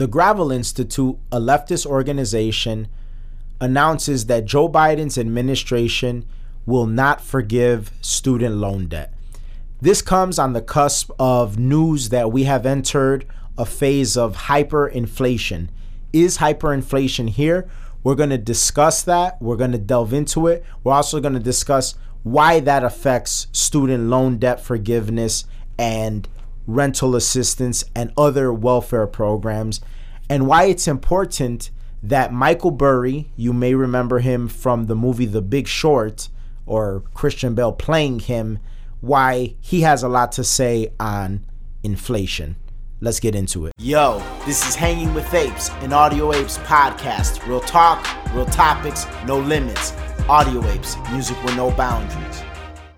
The Gravel Institute, a leftist organization, announces that Joe Biden's administration will not forgive student loan debt. This comes on the cusp of news that we have entered a phase of hyperinflation. Is hyperinflation here? We're going to discuss that. We're going to delve into it. We're also going to discuss why that affects student loan debt forgiveness and rental assistance and other welfare programs, and why it's important that Michael Burry, you may remember him from the movie The Big Short, or Christian Bale playing him, why he has a lot to say on inflation. Let's get into it. Yo, this is Hanging with Apes, an Audio Apes podcast. Real talk, real topics, no limits. Audio Apes, music with no boundaries.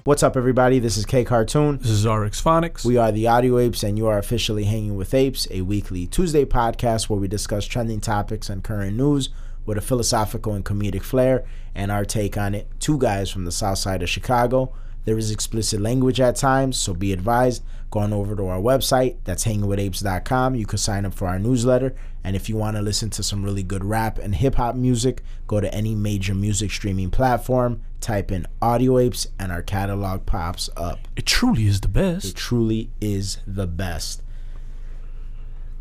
What's up, everybody? This is K Cartoon. This is RX Phonics. We are the Audio Apes, and you are officially Hanging with Apes, a weekly Tuesday podcast where we discuss trending topics and current news with a philosophical and comedic flair and our take on it. Two guys from the south side of Chicago. There is explicit language at times, so be advised. Going over to our website, that's hangingwithapes.com. You can sign up for our newsletter. And if you want to listen to some really good rap and hip hop music, go to any major music streaming platform, type in Audio Apes, and our catalog pops up. It truly is the best. It truly is the best.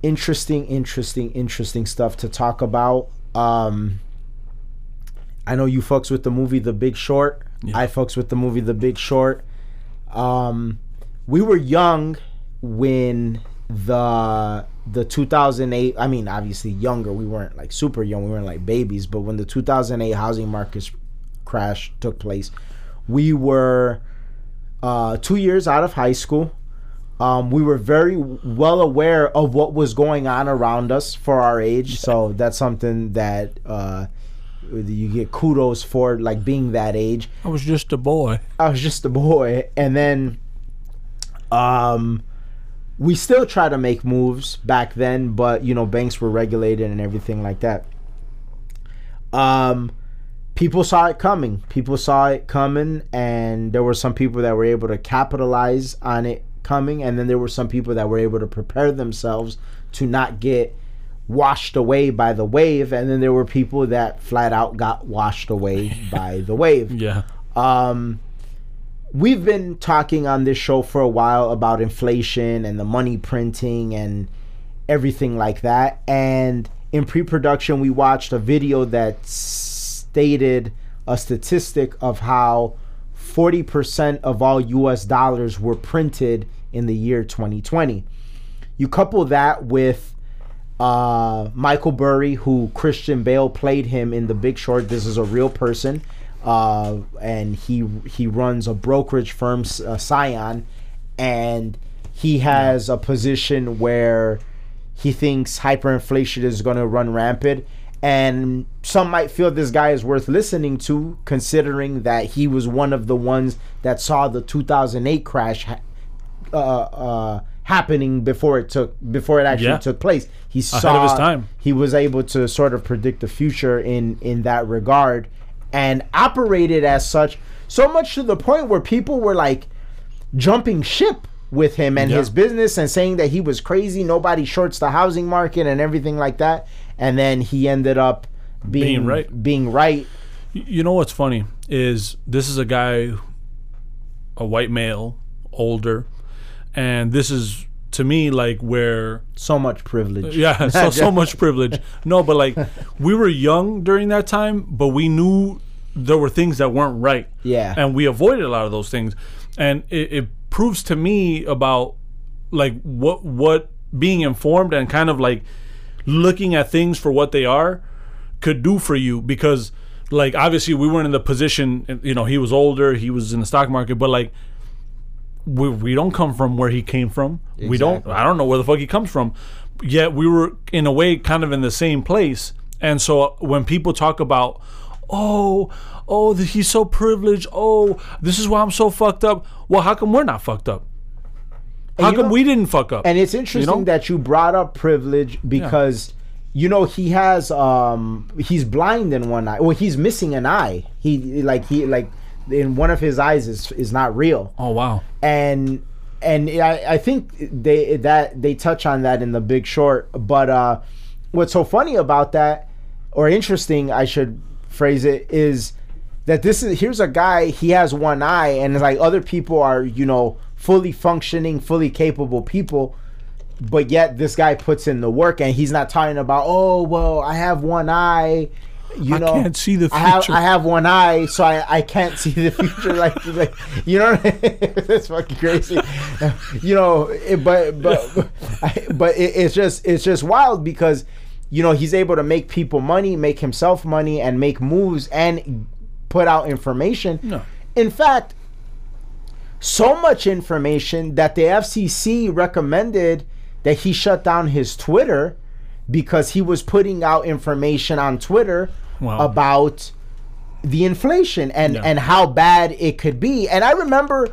Interesting, interesting, interesting stuff to talk about. Um, I know you fucks with the movie The Big Short. Yeah. I fucks with the movie The Big Short. Um, we were young when the the 2008 I mean obviously younger we weren't like super young we weren't like babies but when the 2008 housing market crash took place we were uh, two years out of high school. Um, we were very well aware of what was going on around us for our age. So that's something that uh, you get kudos for, like being that age. I was just a boy. I was just a boy, and then um, we still try to make moves back then, but you know banks were regulated and everything like that. Um, people saw it coming. People saw it coming, and there were some people that were able to capitalize on it coming, and then there were some people that were able to prepare themselves to not get washed away by the wave, and then there were people that flat out got washed away by the wave. Yeah. Um, we've been talking on this show for a while about inflation and the money printing and everything like that. And in pre production, we watched a video that stated a statistic of how 40% of all US dollars were printed in the year 2020. You couple that with uh, Michael Burry, who Christian Bale played him in The Big Short. This is a real person, uh, and he he runs a brokerage firm, uh, Scion, and he has a position where he thinks hyperinflation is going to run rampant. And some might feel this guy is worth listening to, considering that he was one of the ones that saw the 2008 crash ha- uh, uh, happening before it took before it actually Yeah. took place. He saw Ahead of his time. He was able to sort of predict the future in in that regard and operated as such so much to the point where people were like jumping ship with him and Yeah. his business and saying that he was crazy. Nobody shorts the housing market and everything like that. And then he ended up being, Being right. Being right. You know what's funny is this is a guy, a white male, older, and this is to me like where So much privilege. yeah, so so much privilege. No, but like we were young during that time, but we knew there were things that weren't right. Yeah. and we avoided a lot of those things, and it, it proves to me about like what what being informed and kind of like looking at things for what they are could do for you because like obviously we weren't in the position you know he was older he was in the stock market but like we, we don't come from where he came from. We don't i don't know where the fuck he comes from. Yet we were in a way kind of in the same place. And so when people talk about oh oh he's so privileged oh this is why i'm so fucked up. Well how come we're not fucked up? How come know- we didn't fuck up? And it's interesting know? that you brought up privilege because you know he has um he's blind in one eye. Well, he's missing an eye. He like he like in one of his eyes is is not real. oh wow And and I, I think they that they touch on that in the Big Short, but uh what's so funny about that, or interesting, I should phrase it, is that this is here's a guy he has one eye and like other people are you know fully functioning fully capable people but yet this guy puts in the work and he's not talking about oh well i have one eye you I know can't see the I have, future. I have one eye so i, I can't see the future like, like you know that's fucking crazy you know it, but but but it, it's just it's just wild because you know he's able to make people money make himself money and make moves and put out information No. in fact so much information that the FCC recommended that he shut down his Twitter because he was putting out information on Twitter Wow. about the inflation and Yeah. and how bad it could be. And I remember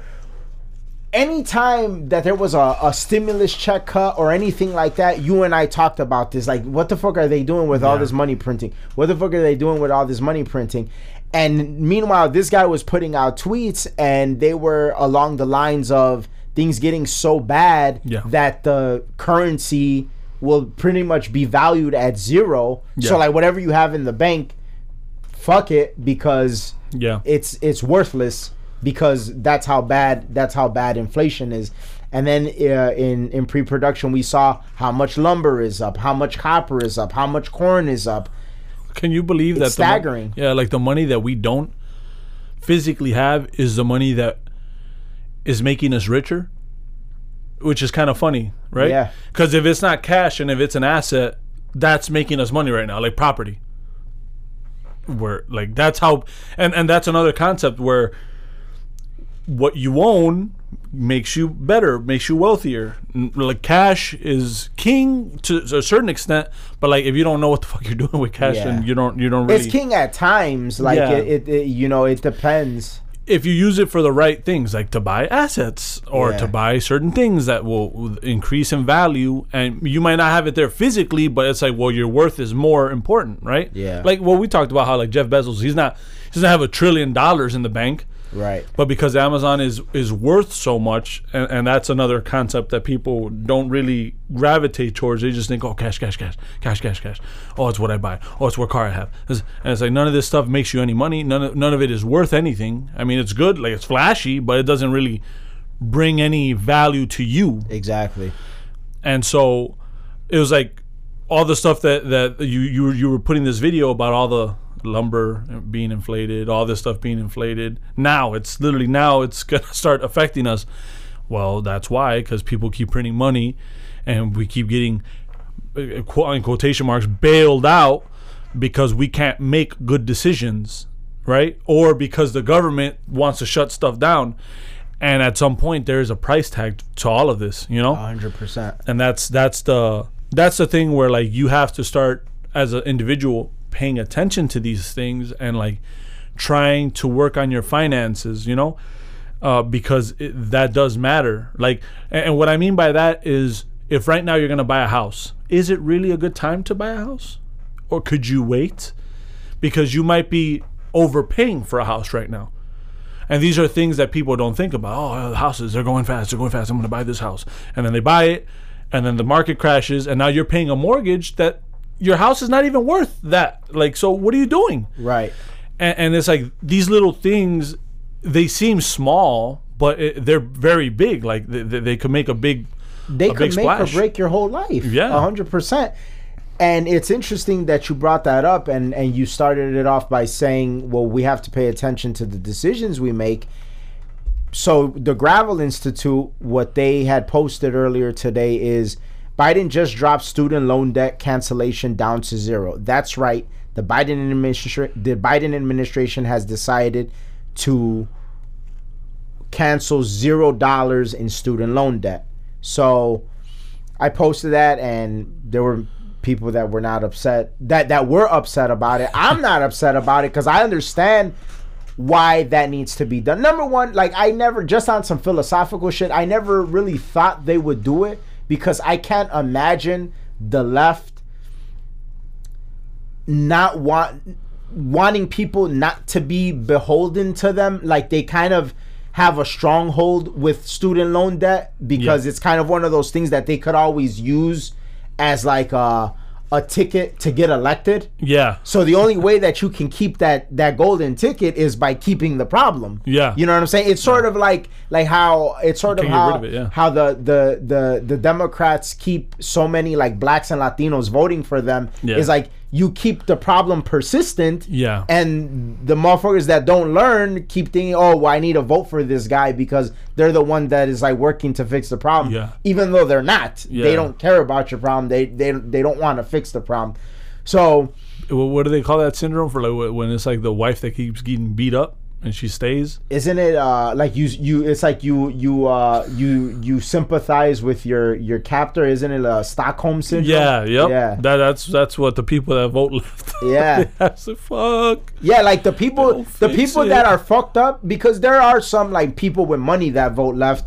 any time that there was a, a stimulus check cut or anything like that, you and I talked about this. Like, what the fuck are they doing with all this money printing? What the fuck are they doing with all this money printing? And meanwhile, this guy was putting out tweets, and they were along the lines of things getting so bad Yeah. that the currency will pretty much be valued at zero. Yeah. So, like, whatever you have in the bank, fuck it because Yeah. it's it's worthless because that's how bad that's how bad inflation is. And then uh, in in pre-production, we saw how much lumber is up, how much copper is up, how much corn is up. Can you believe that It's the staggering. yeah, like the money that we don't physically have is the money that is making us richer, which is kind of funny, right? Yeah. Because if it's not cash and if it's an asset, that's making us money right now, like property. Where like that's how, and and that's another concept where what you own makes you better, makes you wealthier. Like cash is king to a certain extent, but like if you don't know what the fuck you're doing with cash, Yeah. then you don't you don't really. It's king at times. Like Yeah. it, it, it, you know, it depends. If you use it for the right things, like to buy assets or Yeah. to buy certain things that will will increase in value, and you might not have it there physically, but it's like, well, your worth is more important, right? Yeah. Like, well, we talked about how like Jeff Bezos, he's not, he doesn't have a trillion dollars in the bank, Right. but because Amazon is is worth so much, and, and that's another concept that people don't really gravitate towards. They just think, oh, cash, cash, cash, cash, cash, cash. Oh, it's what I buy. Oh, it's what car I have. It's- and it's like none of this stuff makes you any money. None of none of it is worth anything. I mean, it's good, like it's flashy, but it doesn't really bring any value to you Exactly. and so it was like all the stuff that that you you were, you were putting this video about all the lumber being inflated, all this stuff being inflated. Now it's literally now it's gonna start affecting us. Well, that's why because people keep printing money, and we keep getting uh, quote in quotation marks bailed out because we can't make good decisions, right? Or because the government wants to shut stuff down. And at some point, there is a price tag to all of this, you know hundred percent. and that's that's the that's the thing where like you have to start as an individual paying attention to these things and like trying to work on your finances you know uh, because it, that does matter like and, and what i mean by that is if right now you're going to buy a house is it really a good time to buy a house or could you wait because you might be overpaying for a house right now and these are things that people don't think about. Oh, houses, they're going fast, they're going fast. I'm going to buy this house. And then they buy it, and then the market crashes, and now you're paying a mortgage that your house is not even worth that. Like, so what are you doing? Right. And, and it's like these little things, they seem small, but it, they're very big. Like, they, they, they could make a big. They A could big make splash. or break your whole life. Yeah. hundred percent. And it's interesting that you brought that up and, and you started it off by saying, well, we have to pay attention to the decisions we make. So the Gravel Institute, what they had posted earlier today is Biden just dropped student loan debt cancellation down to zero. That's right. The Biden administration the Biden administration has decided to cancel zero dollars in student loan debt. So I posted that and there were people that were not upset that that were upset about it. I'm not upset about it cuz I understand why that needs to be done. Number 1, like I never just on some philosophical shit, I never really thought they would do it because I can't imagine the left not want wanting people not to be beholden to them like they kind of have a stronghold with student loan debt because Yeah. it's kind of one of those things that they could always use as like a a ticket to get elected. Yeah. So the only way that you can keep that that golden ticket is by keeping the problem. Yeah. You know what I'm saying? It's sort of like like how it's sort of can't get rid how of it, yeah. how the, the the the Democrats keep so many like blacks and Latinos voting for them Yeah. is like you keep the problem persistent. Yeah. And the motherfuckers that don't learn keep thinking, oh, well, I need to vote for this guy because they're the one that is like working to fix the problem. Yeah. Even though they're not. Yeah. They don't care about your problem. They they they don't want to fix the problem. So What do they call that syndrome for like when it's like the wife that keeps getting beat up and she stays? isn't it uh like you you it's like you you uh you you sympathize with your your captor isn't it a stockholm syndrome Yeah. Yep. yeah That, that's that's what the people that vote left. yeah That's the fuck. yeah like the people the people it. that are fucked up because there are some like people with money that vote left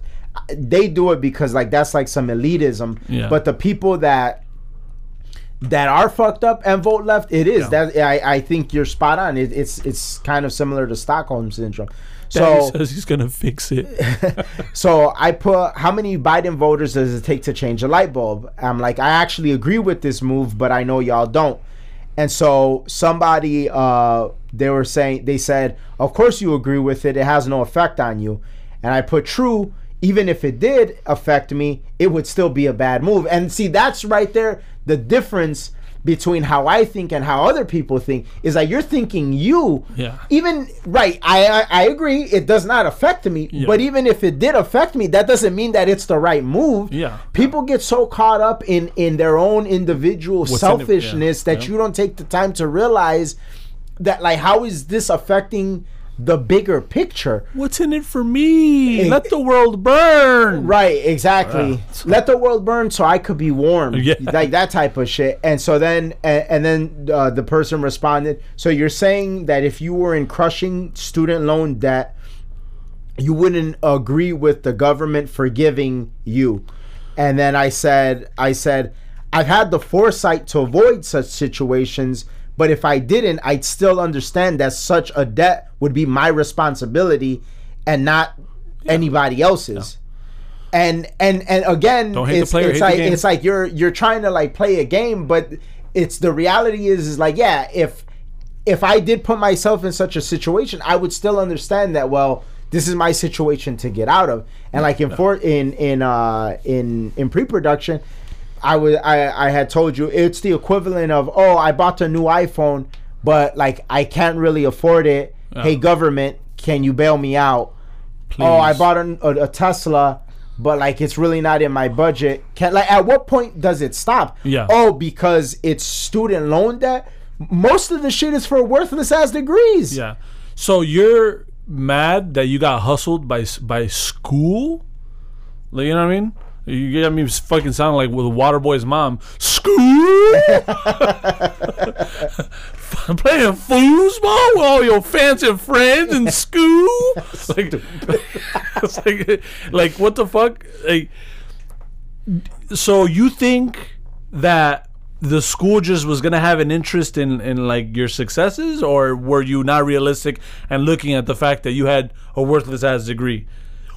they do it because like that's like some elitism Yeah. but the people that that are fucked up and vote left it is Yeah. that I, I think you're spot on it, it's it's kind of similar to stockholm syndrome so says he's gonna fix it. So I put how many Biden voters does it take to change a light bulb? I'm like, I actually agree with this move, but I know y'all don't. And so somebody uh they were saying they said, Of course you agree with it, it has no effect on you. And I put true, even if it did affect me, it would still be a bad move. And see, that's right there the difference between how I think and how other people think is that you're thinking you Yeah. even right I, I I agree it does not affect me Yeah. but even if it did affect me that doesn't mean that it's the right move Yeah. people get so caught up in in their own individual What's in selfishness yeah, that yeah. you don't take the time to realize that like how is this affecting the bigger picture What's in it for me? Hey. Let the world burn. Right, exactly. Yeah. Let the world burn so I could be warm. Yeah. Like that type of shit. And so then, and, and then uh, the person responded, So you're saying that if you were in crushing student loan debt, you wouldn't agree with the government forgiving you? And then I said, I said, I've had the foresight to avoid such situations, but if I didn't, I'd still understand that such a debt would be my responsibility and not anybody else's. And and and again, Don't hate the it's, player, it's like it's like you're you're trying to like play a game, but it's the reality is is like yeah, if if I did put myself in such a situation, I would still understand that. Well, this is my situation to get out of. And like in for in in uh in in pre-production, I was I I had told you it's the equivalent of oh I bought a new iPhone, but like I can't really afford it. Hey government, can you bail me out? Oh, I bought a, a, a Tesla, but like it's really not in my budget. Can like at what point does it stop? Yeah. Oh, because it's student loan debt. Most of the shit is for worthless ass degrees. Yeah. So you're mad that you got hustled by by school? Like, you know what I mean? You get me fucking sounding like with Waterboy's mom. School? Playing foosball with all your fancy friends in school? like, it's like, like, what the fuck? Like, so you think that the school just was gonna have an interest in in like your successes, or were you not realistic and looking at the fact that you had a worthless ass degree?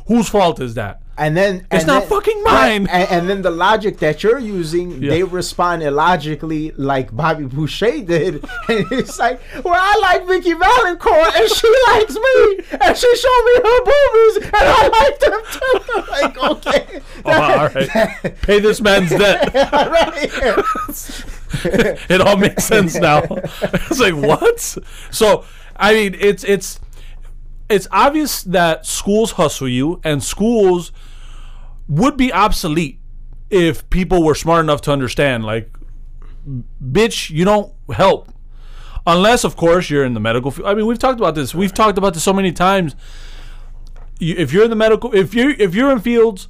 Whose fault is that? And then It's and not then- fucking Right, mine. And, and then the logic that you're using, Yeah. they respond illogically like Bobby Boucher did. And it's like, well, I like Vicki Vallencourt and she likes me and she showed me her boobies and I like them too. I'm like, okay. Oh, all right, pay this man's debt. right. it all makes sense now. it's like what? So I mean, it's it's it's obvious that schools hustle you, and schools would be obsolete if people were smart enough to understand. Like, bitch, you don't help unless, of course, you're in the medical field. I mean, we've talked about this. We've talked about this so many times. You, if you're in the medical, if you're if you're in fields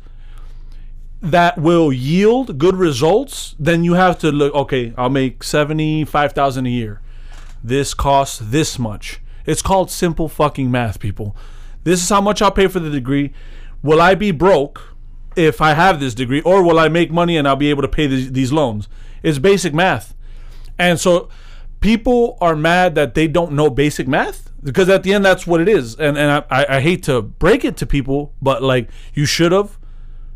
that will yield good results, then you have to look. Okay, I'll make seventy five thousand a year. This costs this much. It's called simple fucking math, people. This is how much I'll pay for the degree. Will I be broke if I have this degree, or will I make money and I'll be able to pay these, these loans? It's basic math, and so people are mad that they don't know basic math because at the end that's what it is. And and I, I, hate to break it to people, but like you should have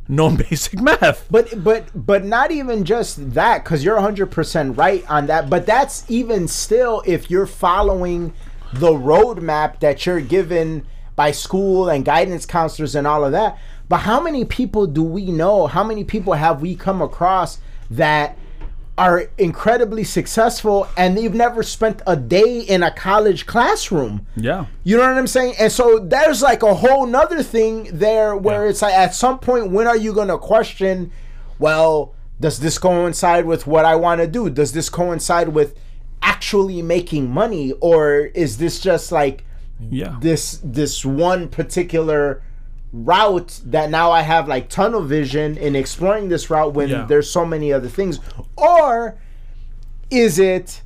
known basic math. But but but not even just that, because you're 100 percent right on that. But that's even still if you're following the roadmap that you're given by school and guidance counselors and all of that. But how many people do we know? How many people have we come across that are incredibly successful and they've never spent a day in a college classroom? Yeah. You know what I'm saying? And so there's like a whole nother thing there where Yeah. it's like at some point when are you gonna question, well, does this coincide with what I want to do? Does this coincide with actually making money? Or is this just like Yeah. this this one particular route that now I have like tunnel vision in exploring this route when Yeah. there's so many other things? Or is it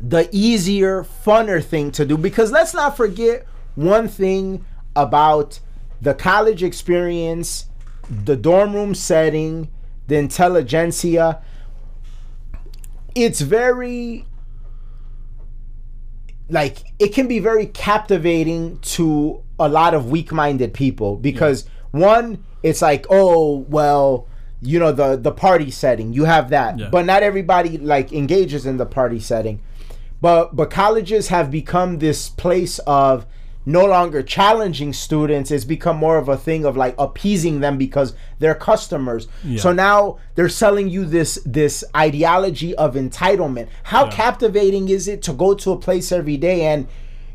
the easier, funner thing to do? Because let's not forget one thing about the college experience, the dorm room setting, the intelligentsia. It's very like it can be very captivating to a lot of weak-minded people because one it's like oh well you know the the party setting you have that Yeah. but not everybody like engages in the party setting but but colleges have become this place of no longer challenging students it's become more of a thing of like appeasing them because they're customers Yeah. so now they're selling you this this ideology of entitlement how Yeah. captivating is it to go to a place every day and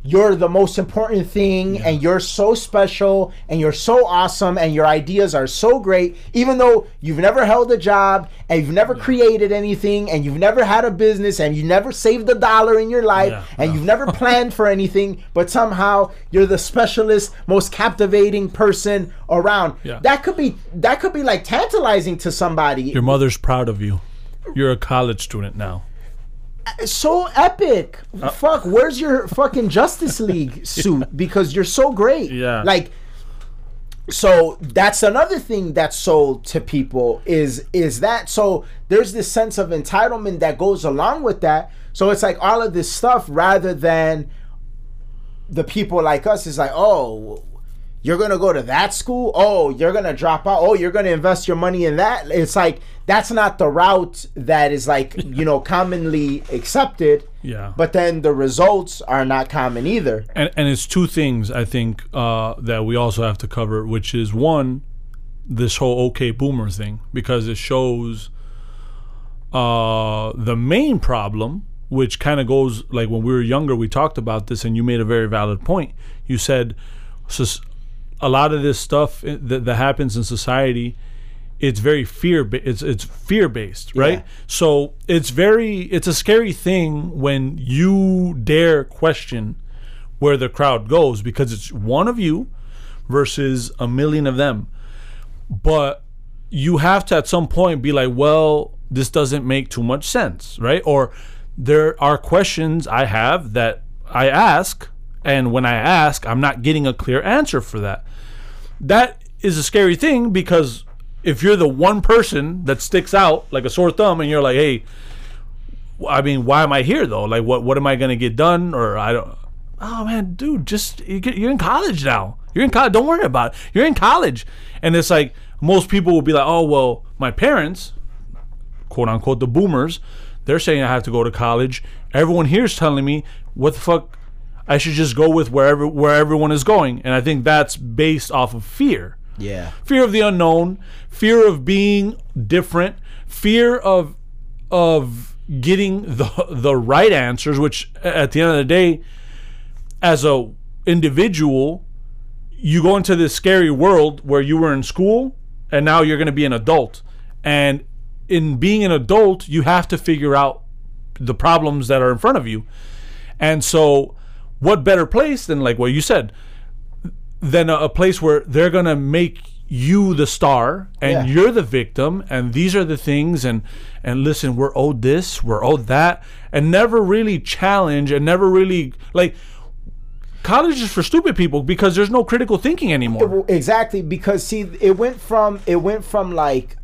you're the most important thing and you're so special and you're so awesome and your ideas are so great even though you've never held a job and you've never created anything and you've never had a business and you never saved a dollar in your life Yeah, and yeah. you've never planned for anything but somehow you're the specialist most captivating person around Yeah. that could be that could be like tantalizing to somebody Your mother's proud of you. You're a college student now. So epic. Uh, Fuck, where's your fucking Justice League suit? Because you're so great. Yeah. Like so that's another thing that's sold to people is is that so there's this sense of entitlement that goes along with that. So it's like all of this stuff rather than the people like us is like, oh, you're gonna go to that school. Oh, you're gonna drop out. Oh, you're gonna invest your money in that. It's like that's not the route that is like you know commonly accepted. Yeah. But then the results are not common either. and and it's two things I think uh, that we also have to cover, which is one, this whole OK Boomer thing, because it shows uh, the main problem, which kind of goes like when we were younger, we talked about this, and you made a very valid point. You said a lot of this stuff that, that happens in society. It's very fear. It's it's fear based, right? Yeah. So it's very it's a scary thing when you dare question where the crowd goes because it's one of you versus a million of them. But you have to at some point be like, well, this doesn't make too much sense, right? Or there are questions I have that I ask, and when I ask, I'm not getting a clear answer for that. That is a scary thing because if you're the one person that sticks out like a sore thumb and you're like, hey, I mean, why am I here though? Like, what what am I gonna get done? Or I don't. Oh man, dude, just you're in college now. You're in college. Don't worry about it. You're in college, and it's like most people will be like, oh well, my parents, quote unquote, the boomers, they're saying I have to go to college. Everyone here is telling me what the fuck. I should just go with wherever where everyone is going, and I think that's based off of fear Yeah. fear of the unknown, fear of being different, fear of of getting the the right answers. Which at the end of the day, as a individual, you go into this scary world where you were in school and now you're going to be an adult, and in being an adult, you have to figure out the problems that are in front of you, and so. What better place than like what you said, than a, a place where they're gonna make you the star and Yeah. you're the victim and these are the things and and listen we're owed this we're owed that and never really challenge and never really like college is for stupid people because there's no critical thinking anymore exactly because see it went from it went from like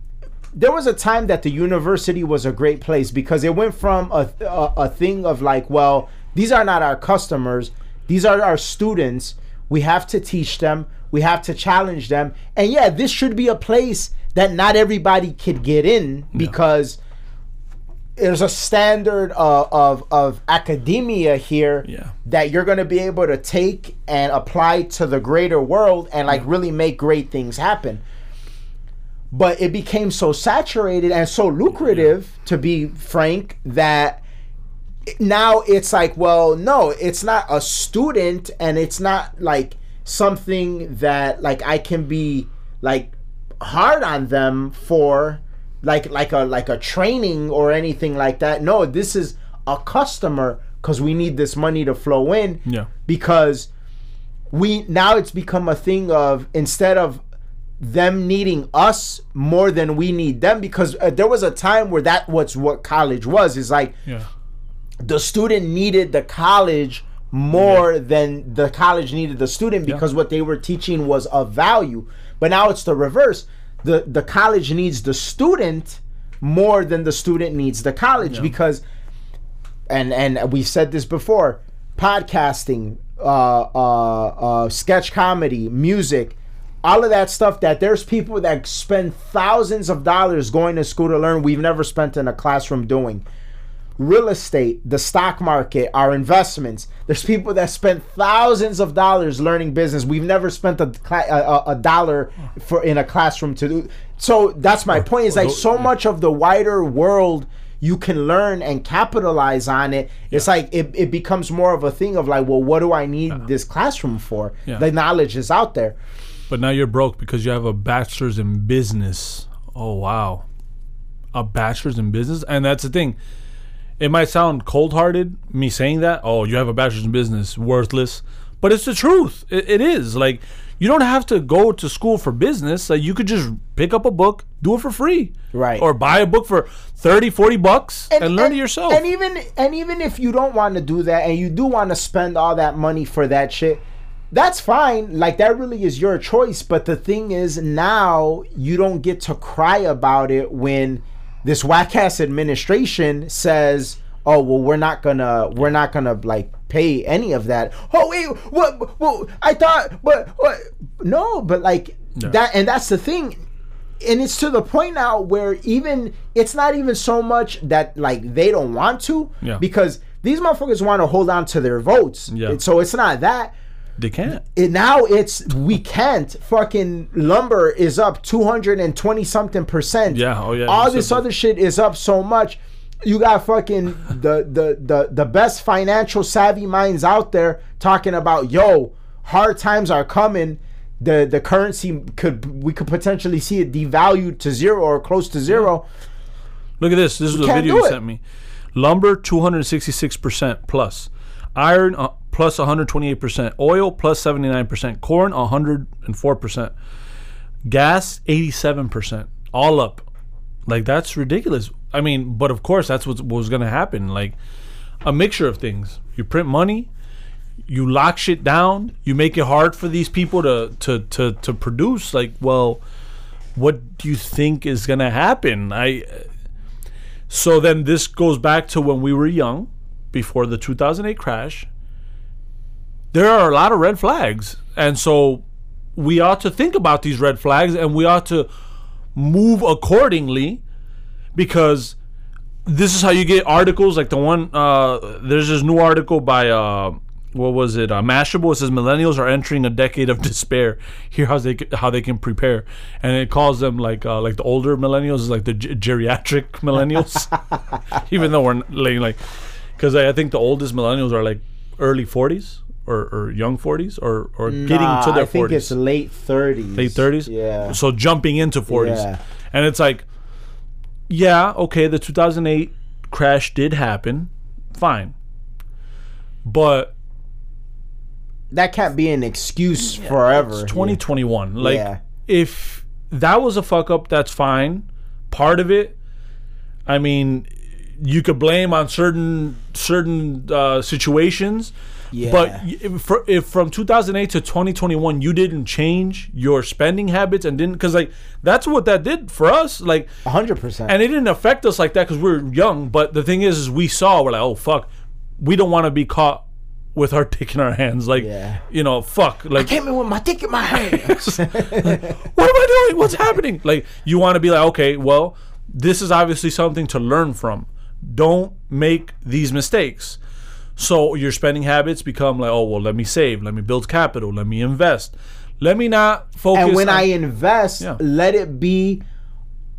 there was a time that the university was a great place because it went from a, a, a thing of like well these are not our customers. These are our students. We have to teach them. We have to challenge them. And yeah, this should be a place that not everybody could get in because there's a standard of, of, of academia here Yeah. that you're going to be able to take and apply to the greater world and like really make great things happen. But it became so saturated and so lucrative to be frank that now it's like well no it's not a student and it's not like something that like i can be like hard on them for like like a like a training or anything like that no this is a customer because we need this money to flow in Yeah. because we now it's become a thing of instead of them needing us more than we need them because uh, there was a time where that was what college was is like Yeah. The student needed the college more than the college needed the student because what they were teaching was of value. But now it's the reverse. The the college needs the student more than the student needs the college because and and we've said this before, podcasting, uh, uh, uh, sketch comedy, music, all of that stuff that there's people that spend thousands of dollars going to school to learn we've never spent in a classroom doing real estate, the stock market, our investments. There's people that spend thousands of dollars learning business. We've never spent a, a, a- dollar for in a classroom to do. So that's my point. Is like so much of the wider world you can learn and capitalize on it. It's like it, it becomes more of a thing of like, well, what do I need this classroom for? Yeah. The knowledge is out there. But now you're broke because you have a bachelor's in business. Oh wow. A bachelor's in business? And that's the thing. It might sound cold hearted, me saying that. Oh, you have a bachelor's in business, worthless. But it's the truth. It, it is. Like, you don't have to go to school for business. Like, you could just pick up a book, do it for free. Right. Or buy a book for 30, 40 bucks and, learn it yourself. And even and even if you don't want to do that and you do want to spend all that money for that shit, that's fine. Like that really is your choice. But the thing is now you don't get to cry about it when this whack ass administration says, Oh well we're not gonna we're not gonna like pay any of that. Oh wait, what well I thought but what no, but like that and that's the thing and it's to the point now where even it's not even so much that like they don't want to Yeah. because these motherfuckers want to hold on to their votes Yeah. so it's not that they can't. it, now it's we can't fucking lumber is up 220 something percent Yeah, oh, yeah, all this other shit is up so much you got fucking the, the the the best financial savvy minds out there talking about yo hard times are coming the the currency could we could potentially see it devalued to zero or close to zero Look at this. This is a video you sent me. Lumber 266% plus. Iron uh, plus 128%. Oil plus 79%. Corn 104%. Gas 87%. All up. Like that's ridiculous. I mean, but of course that's what was going to happen. Like a mixture of things. You print money, you lock shit down, you make it hard for these people to to to to produce like, well, what do you think is going to happen? I so then this goes back to when we were young, before the 2008 crash. There are a lot of red flags. And so we ought to think about these red flags and we ought to move accordingly because this is how you get articles like the one uh there's this new article by uh what was it uh, mashable it says millennials are entering a decade of despair here how they how they can prepare and it calls them like uh like the older millennials like the ge- geriatric millennials even though we're like because I, I think the oldest millennials are like early 40s or, or young 40s or or getting to their I think it's late 30s late 30s yeah. So jumping into 40s Yeah. and it's like yeah okay the 2008 crash did happen. Fine. But that can't be an excuse forever. it's 2021 like Yeah. if that was a fuck up that's fine. Part of it i mean you could blame on certain certain uh, situations Yeah. but if, for, if from 2008 to 2021 you didn't change your spending habits and didn't because like that's what that did for us like 100% and it didn't affect us like that because we are young. But the thing is, is we saw we're like, oh fuck, we don't want to be caught with our dick in our hands. Like, Yeah. you know, fuck. Like, Came in with my dick in my hands. like, what am I doing? What's happening? Like, you want to be like, okay, well, this is obviously something to learn from. Don't make these mistakes. So your spending habits become like, oh well, let me save, let me build capital, let me invest, let me not focus. and when on- I invest, Yeah. let it be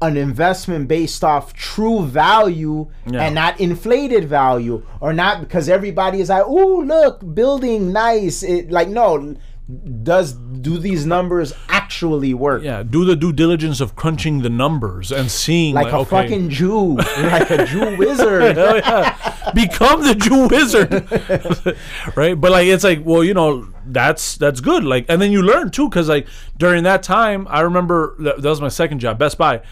an investment based off true value Yeah. and not inflated value or not because everybody is like, oh look, building nice." It, like no, does do these numbers actually work? yeah, do the due diligence of crunching the numbers and seeing Like like, a okay, fucking Jew, like a Jew wizard. Hell oh, yeah. Become the Jew wizard. right? But like it's like, well, you know, that's that's good. Like and then you learn too cuz like during that time, I remember that, that was my second job, Best Buy.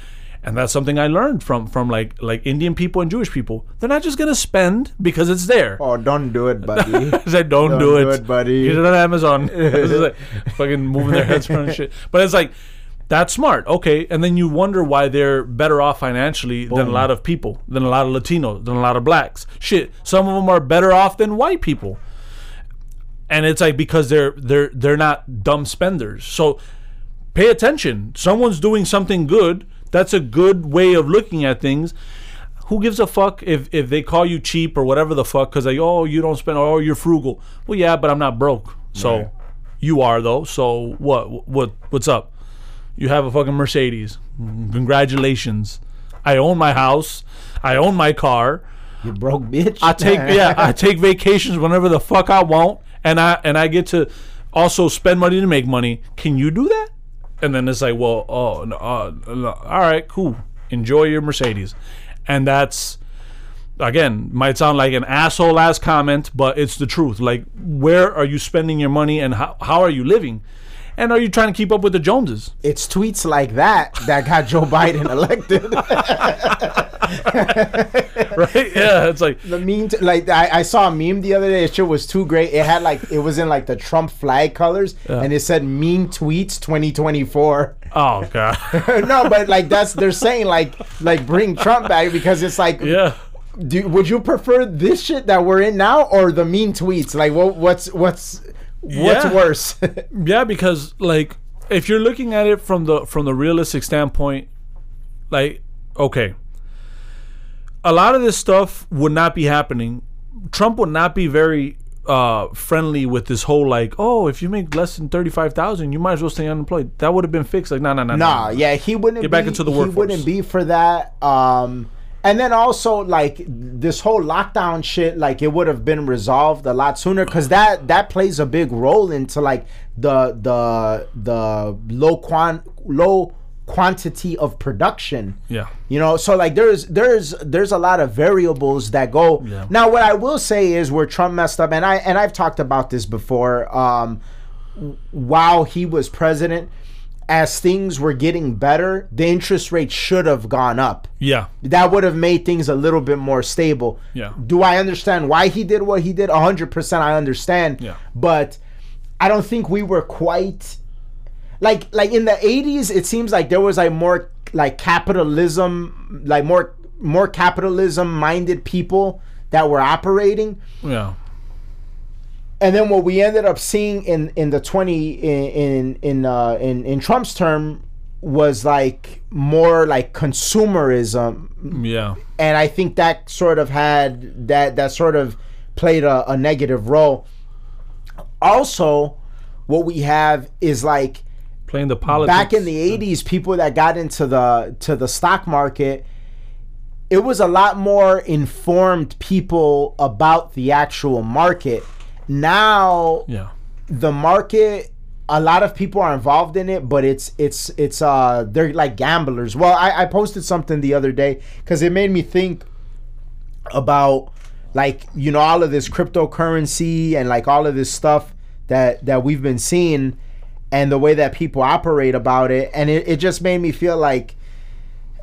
And that's something I learned from from like like Indian people and Jewish people. They're not just going to spend because it's there. Oh, don't do it, buddy. I said, don't, Don't do, it. do it, buddy. Get it on Amazon. It's like fucking moving their heads around shit. But it's like, that's smart. Okay. And then you wonder why they're better off financially than a lot of people, than a lot of Latinos, than a lot of blacks. Shit. Some of them are better off than white people. And it's like because they're they're they're not dumb spenders. So pay attention. Someone's doing something good. That's a good way of looking at things. Who gives a fuck if, if they call you cheap or whatever the fuck? Because like, oh, you don't spend, oh, you're frugal. Well, yeah, but I'm not broke. So Right. you are though. So what? What? What's up? You have a fucking Mercedes. Congratulations. I own my house. I own my car. you broke bitch. I take yeah, I take vacations whenever the fuck I want, and I and I get to also spend money to make money. Can you do that? And then it's like, well, oh, no, uh, no, all right, cool. Enjoy your Mercedes, and that's again might sound like an asshole ass comment, but it's the truth. Like, where are you spending your money, and how how are you living, and are you trying to keep up with the Joneses? It's tweets like that that got Joe Biden elected. Right? yeah, it's like the meme, t- like I, I saw a meme the other day. It shit was too great. It had like it was in like the Trump flag colors, and it said "Mean Tweets 2024." oh god, no, but like that's they're saying like like bring Trump back because it's like, yeah. do, would you prefer this shit that we're in now or the mean tweets? Like, what what's what's what's Yeah. worse? Yeah, because like if you're looking at it from the from the realistic standpoint, like okay, a lot of this stuff would not be happening. Trump would not be very uh friendly with this whole like oh if you make less than 35,000 you might as well stay unemployed that would have been fixed like no no no Nah, yeah, he wouldn't Get back into the He workforce. wouldn't be for that. Um, and then also like this whole lockdown shit, like it would have been resolved a lot sooner because that that plays a big role into like the the the low quan low quantity of production. yeah You know, so like there's there's there's a lot of variables that go. Yeah. Now, what I will say is where Trump messed up, and I and I've talked about this before. Um, while he was president, as things were getting better, the interest rate should have gone up. yeah That would have made things a little bit more stable. Yeah. Do I understand why he did what he did? hundred percent, I understand. Yeah. But I don't think we were quite like like in the 80s it seems like there was like more like capitalism like more more capitalism minded people that were operating yeah and then what we ended up seeing in in the 20 in in in uh in, in Trump's term was like more like consumerism. Yeah. And I think that sort of had that that sort of played a, a negative role. Also what we have is like playing the politics. back in the 80s people that got into the to the stock market it was a lot more informed people about the actual market now yeah. the market a lot of people are involved in it but it's it's it's uh they're like gamblers. Well i, I posted something the other day because it made me think about like you know all of this cryptocurrency and like all of this stuff that that we've been seeing and the way that people operate about it. And it, it just made me feel like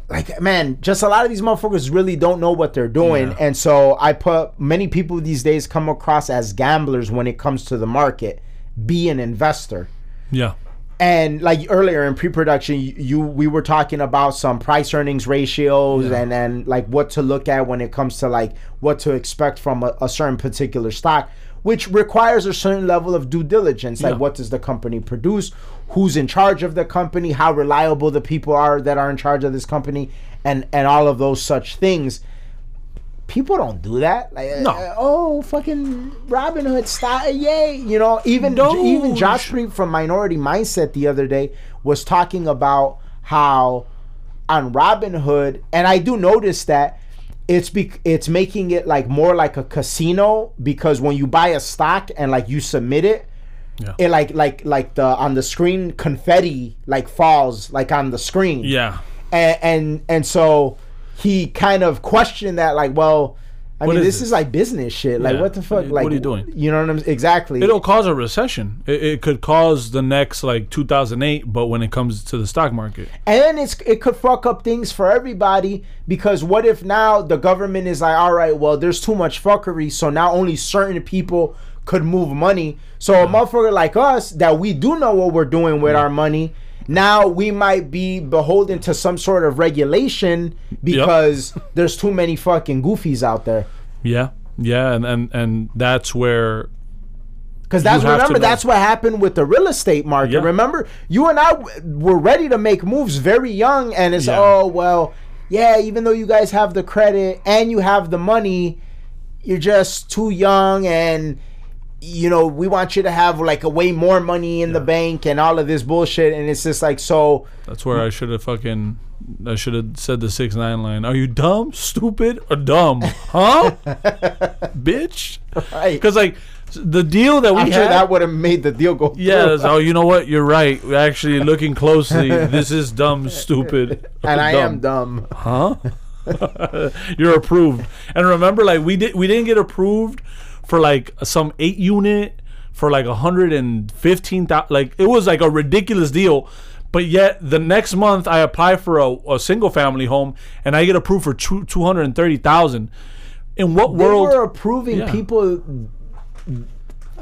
like man just a lot of these motherfuckers really don't know what they're doing Yeah. and so i put many people these days come across as gamblers when it comes to the market be an investor yeah and like earlier in pre-production you, you we were talking about some price earnings ratios Yeah. and and like what to look at when it comes to like what to expect from a, a certain particular stock which requires a certain level of due diligence. Like, Yeah. what does the company produce? Who's in charge of the company? How reliable the people are that are in charge of this company, and and all of those such things. People don't do that. Like, No. uh, oh, fucking Robin Hood style, yay! You know, even No. even Josh Freak from Minority Mindset the other day was talking about how on Robinhood, and I do notice that it's be it's making it like more like a casino because when you buy a stock and like you submit it, Yeah. it like like like the on the screen confetti like falls like on the screen. Yeah. And and and so he kind of questioned that like, well, I What mean, is this, this? is like business shit. Like, Yeah. what the fuck? Like, What are you doing? You know what I'm exactly. It'll cause a recession. It, it could cause the next like 2008, but when it comes to the stock market, And it's it could fuck up things for everybody because what if now the government is like, all right, well, there's too much fuckery, so now only certain people could move money. So a motherfucker like us that we do know what we're doing with our money, now we might be beholden to some sort of regulation because there's too many fucking goofies out there. yeah, yeah, and and and that's where Because that's remember that's what happened with the real estate market. Yeah. Remember, you and I w- were ready to make moves very young, and it's Yeah. oh well, yeah. Even though you guys have the credit and you have the money, you're just too young, and you know we want you to have like a way more money in the bank and all of this bullshit. And it's just like so. that's where I should have fucking I should have said the six nine line. Are you dumb, stupid, or dumb? Huh, bitch? Right. Because like the deal that we I'm had. sure that would have made the deal go. yeah, oh, you know what? You're right. We're actually looking closely. This is dumb, stupid, and I am dumb. huh? You're approved. And remember, like we did, we didn't get approved for like some eight unit for like a hundred and fifteen thousand. Like it was like a ridiculous deal. But yet the next month I apply for a, a single family home and I get approved for two two hundred and thirty thousand. In what They world? were approving Yeah. people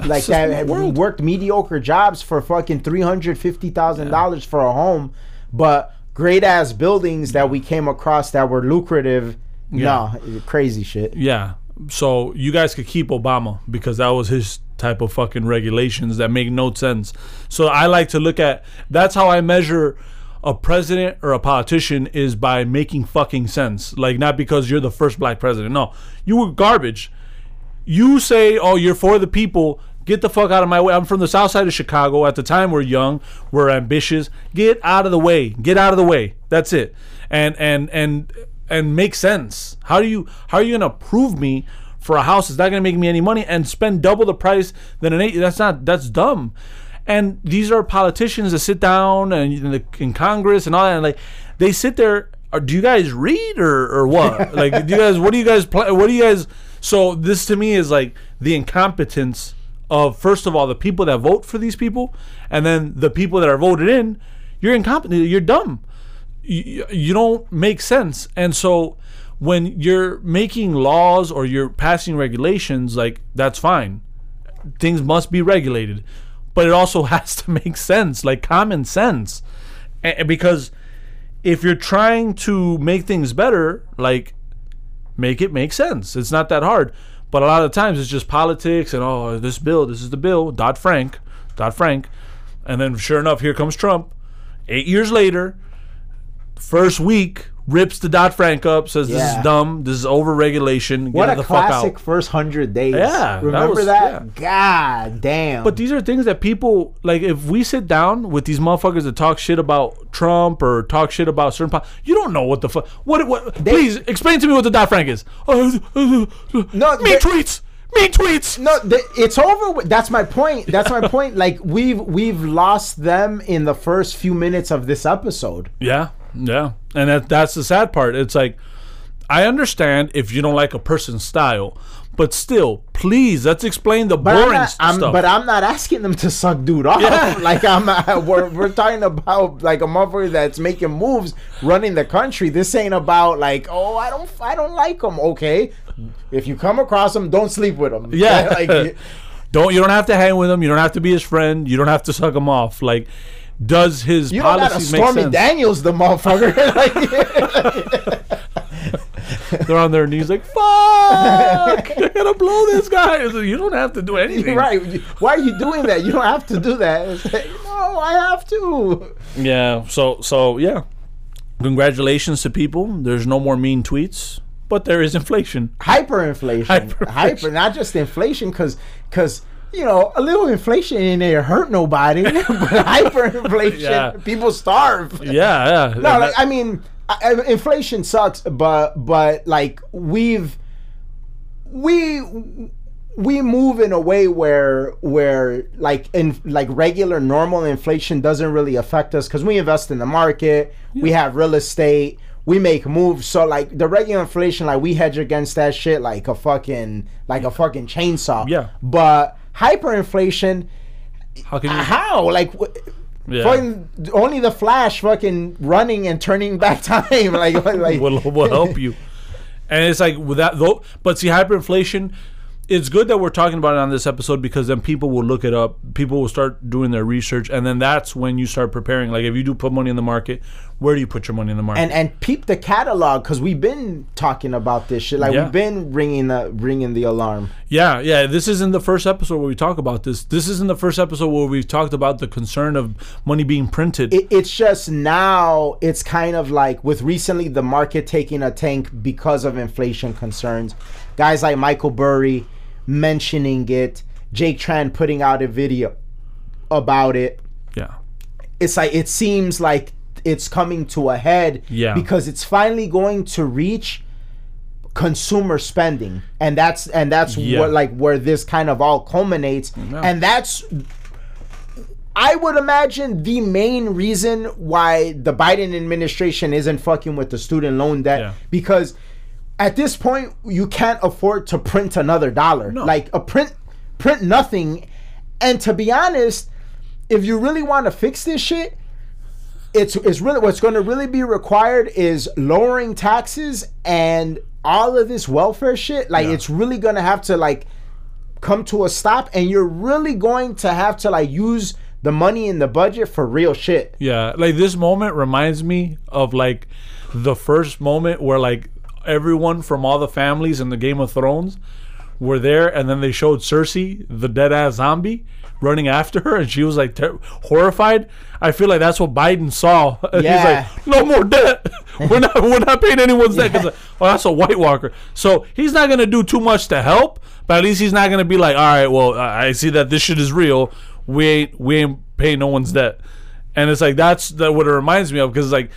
like just that what have world? worked mediocre jobs for fucking three hundred fifty thousand dollars for a home, but great ass buildings that we came across that were lucrative. Yeah. No, crazy shit. Yeah. So you guys could keep Obama because that was his type of fucking regulations that make no sense. So I like to look at that's how I measure a president or a politician is by making fucking sense. Like not because you're the first black president. No. You were garbage. You say, "Oh, you're for the people." Get the fuck out of my way. I'm from the south side of Chicago. At the time, we're young, we're ambitious. Get out of the way. Get out of the way. That's it. And and and and make sense. How do you how are you gonna prove me for a house that's not gonna make me any money and spend double the price than an eight? That's not that's dumb. And these are politicians that sit down and in, the, in Congress and all that. And like they sit there. Or do you guys read or or what? like do you guys what do you guys play? What do you guys? So this to me is like the incompetence of first of all the people that vote for these people, and then the people that are voted in. You're incompetent. You're dumb. You, you don't make sense. And so when you're making laws or you're passing regulations, like that's fine. Things must be regulated, but it also has to make sense, like common sense, A- because if you're trying to make things better, like make it make sense. It's not that hard. But a lot of times it's just politics and oh, this bill, this is the bill, Dodd Frank, Dodd Frank, and then sure enough, here comes Trump. Eight years later, first week rips the Dodd Frank up, says this Yeah. is dumb, this is over regulation. What get a the fuck classic out. first hundred days. Yeah, that remember was- that? God damn. But these are things that people like. If we sit down with these motherfuckers that talk shit about Trump or talk shit about certain, po- you don't know what the fuck. What? What? please explain to me what the Dodd Frank is. Uh, uh, uh, No, me they- tweets. Me tweets. No, th- it's over. With, that's my point. That's my point. Like we've we've lost them in the first few minutes of this episode. Yeah, yeah, and that that's the sad part. It's like I understand if you don't like a person's style, but still, please let's explain the But I'm, boring not, I'm stuff. but I'm not asking them to suck dude off. Yeah. Like I'm, uh, we're we're talking about like a motherfucker that's making moves, running the country. This ain't about like, oh, I don't, I don't like him. Okay, if you come across him, don't sleep with him. Yeah. like don't you don't have to hang with him. You don't have to be his friend. You don't have to suck him off. Like, does his you don't gotta policies make Stormy sense? Daniels, the motherfucker. they're on their knees like, "Fuck! They're gonna blow this guy." Like, you don't have to do anything, right? Why are you doing that? You don't have to do that. Like, no, I have to. Yeah. So so yeah. Congratulations to people. There's no more mean tweets, but there is inflation. Hyperinflation. Hyperinflation. Hyper, not just inflation, because because you know a little inflation in there hurt nobody, but hyperinflation, Yeah. people starve. Yeah, yeah. No, like, I mean, I, inflation sucks, but but like we've we we move in a way where where like in like regular normal inflation doesn't really affect us because we invest in the market, we have real estate, we make moves. So like the regular inflation, like we hedge against that shit like a fucking like a fucking chainsaw. Yeah. But hyperinflation, how can you? Uh, how like. Yeah. Fucking only the Flash fucking running and turning back time like like will will help you. And it's like with that though, but see hyperinflation. It's good that we're talking about it on this episode because then people will look it up. People will start doing their research, and then that's when you start preparing. Like if you do put money in the market, where do you put your money in the market? and and peep the catalog because we've been talking about this shit like Yeah. we've been ringing the ringing the alarm yeah, yeah. This isn't the first episode where we talk about this. This isn't the first episode where we've talked about the concern of money being printed. it, it's just now it's kind of like with recently the market taking a tank because of inflation concerns guys like michael burry mentioning it jake tran putting out a video about it yeah, it's like it seems like it's coming to a head Yeah. because it's finally going to reach consumer spending and that's and that's Yeah. what like where this kind of all culminates Yeah. and that's I would imagine the main reason why the Biden administration isn't fucking with the student loan debt Yeah. because at this point you can't afford to print another dollar. No. Like a print print nothing. And to be honest, if you really want to fix this shit, it's it's really what's going to really be required is lowering taxes and all of this welfare shit. Like Yeah. it's really going to have to like come to a stop and you're really going to have to like use the money in the budget for real shit. Yeah, like this moment reminds me of like the first moment where like everyone from all the families in the Game of Thrones were there, and then they showed Cersei, the dead ass zombie, running after her, and she was like ter- horrified. I feel like that's what Biden saw. Yeah. He's like, no more debt. we're not we're not paying anyone's debt because uh, oh, that's a White Walker. So he's not gonna do too much to help, but at least he's not gonna be like, all right, well, I see that this shit is real. We ain't we ain't paying no one's debt. And it's like that's that what it reminds me of because like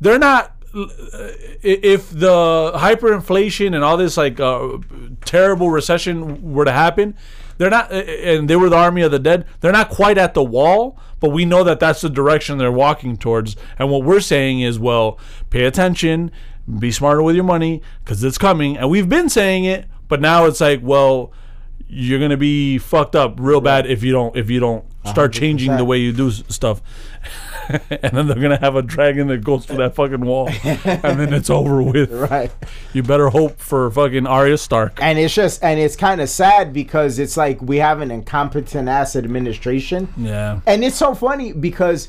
they're not if the hyperinflation and all this like uh, terrible recession were to happen they're not and they were the army of the dead they're not quite at the wall but we know that that's the direction they're walking towards. And what we're saying is well pay attention be smarter with your money because it's coming. And we've been saying it but now it's like well you're gonna be fucked up real bad if you don't if you don't start changing the way you do stuff and then they're gonna have a dragon that goes through that fucking wall. And then it's over with. Right. you better hope for fucking Arya Stark. And it's just and it's kind of sad because it's like we have an incompetent ass administration. yeah. And it's so funny because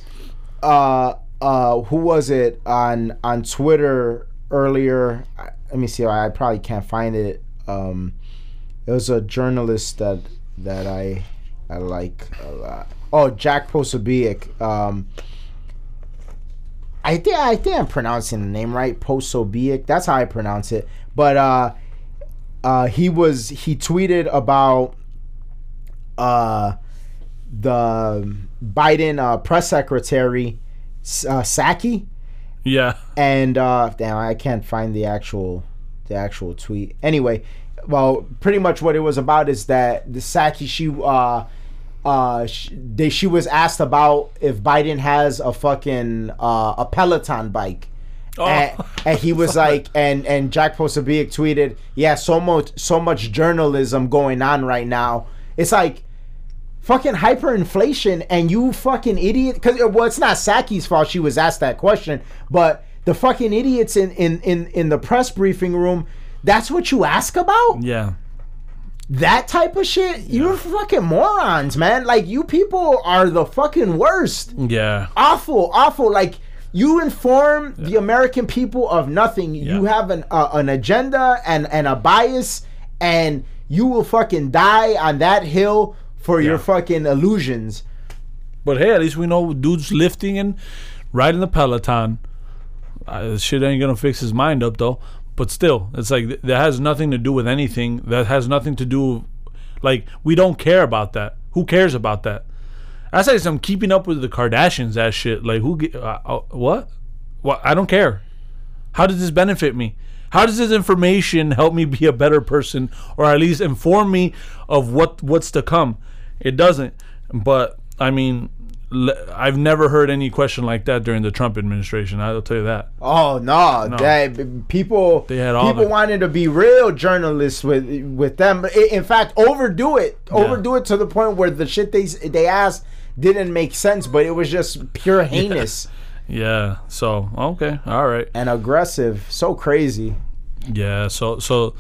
uh uh who was it on on twitter earlier? I- let me see i probably can't find it. Um it was a journalist that that i i like a lot oh jack posobiec um I think I think I'm pronouncing the name right, Posobiec. That's how I pronounce it. But uh, uh, he was he tweeted about uh, the Biden uh, press secretary uh, Psaki, yeah and uh, damn, I can't find the actual the actual tweet. Anyway, well, pretty much what it was about is that the Psaki she uh uh sh- they, she was asked about if Biden has a fucking uh, a Peloton bike. Oh. And, and he was like, and and Jack Posobiec tweeted, "Yeah, so much so much journalism going on right now. It's like fucking hyperinflation, and you fucking idiot. Because well, it's not Psaki's fault. She was asked that question, but the fucking idiots in in in in the press briefing room. That's what you ask about yeah that type of shit. You're fucking morons, man. Like you people are the fucking worst yeah awful, awful. Like you inform the American people of nothing. You have an uh, an agenda and and a bias, and you will fucking die on that hill for your fucking illusions. But hey, at least we know dude's lifting and riding the Peloton. Uh, shit ain't gonna fix his mind up though. But still, it's like that has nothing to do with anything. That has nothing to do, like we don't care about that. Who cares about that? That's like some keeping up with the Kardashians. That shit. Like who? ge- Uh, uh, what? What? I don't care. How does this benefit me? How does this information help me be a better person, or at least inform me of what what's to come? It doesn't. But I mean, I've never heard any question like that during the Trump administration. I'll tell you that. Oh no, that people They had all people the- wanted to be real journalists with with them. In fact, overdo it, overdo it to the point where the shit they they asked didn't make sense, but it was just pure heinous Yeah. So okay. All right. and aggressive. So crazy. Yeah. So so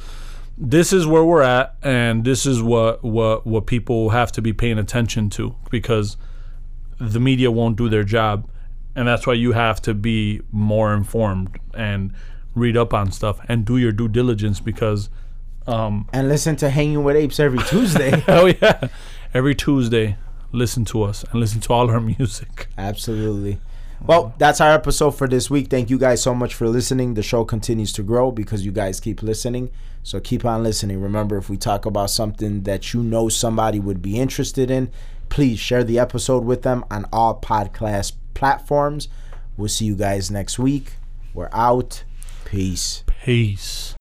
this is where we're at, and this is what what what people have to be paying attention to because the media won't do their job, and that's why you have to be more informed and read up on stuff and do your due diligence because um And listen to Hanging with Apes every Tuesday. oh yeah every tuesday listen to us and listen to all our music Absolutely. Well, that's our episode for this week. Thank you guys so much for listening. The show continues to grow because you guys keep listening. So keep on listening. Remember, if we talk about something that you know somebody would be interested in, please share the episode with them on all podcast platforms. We'll see you guys next week. We're out. Peace. peace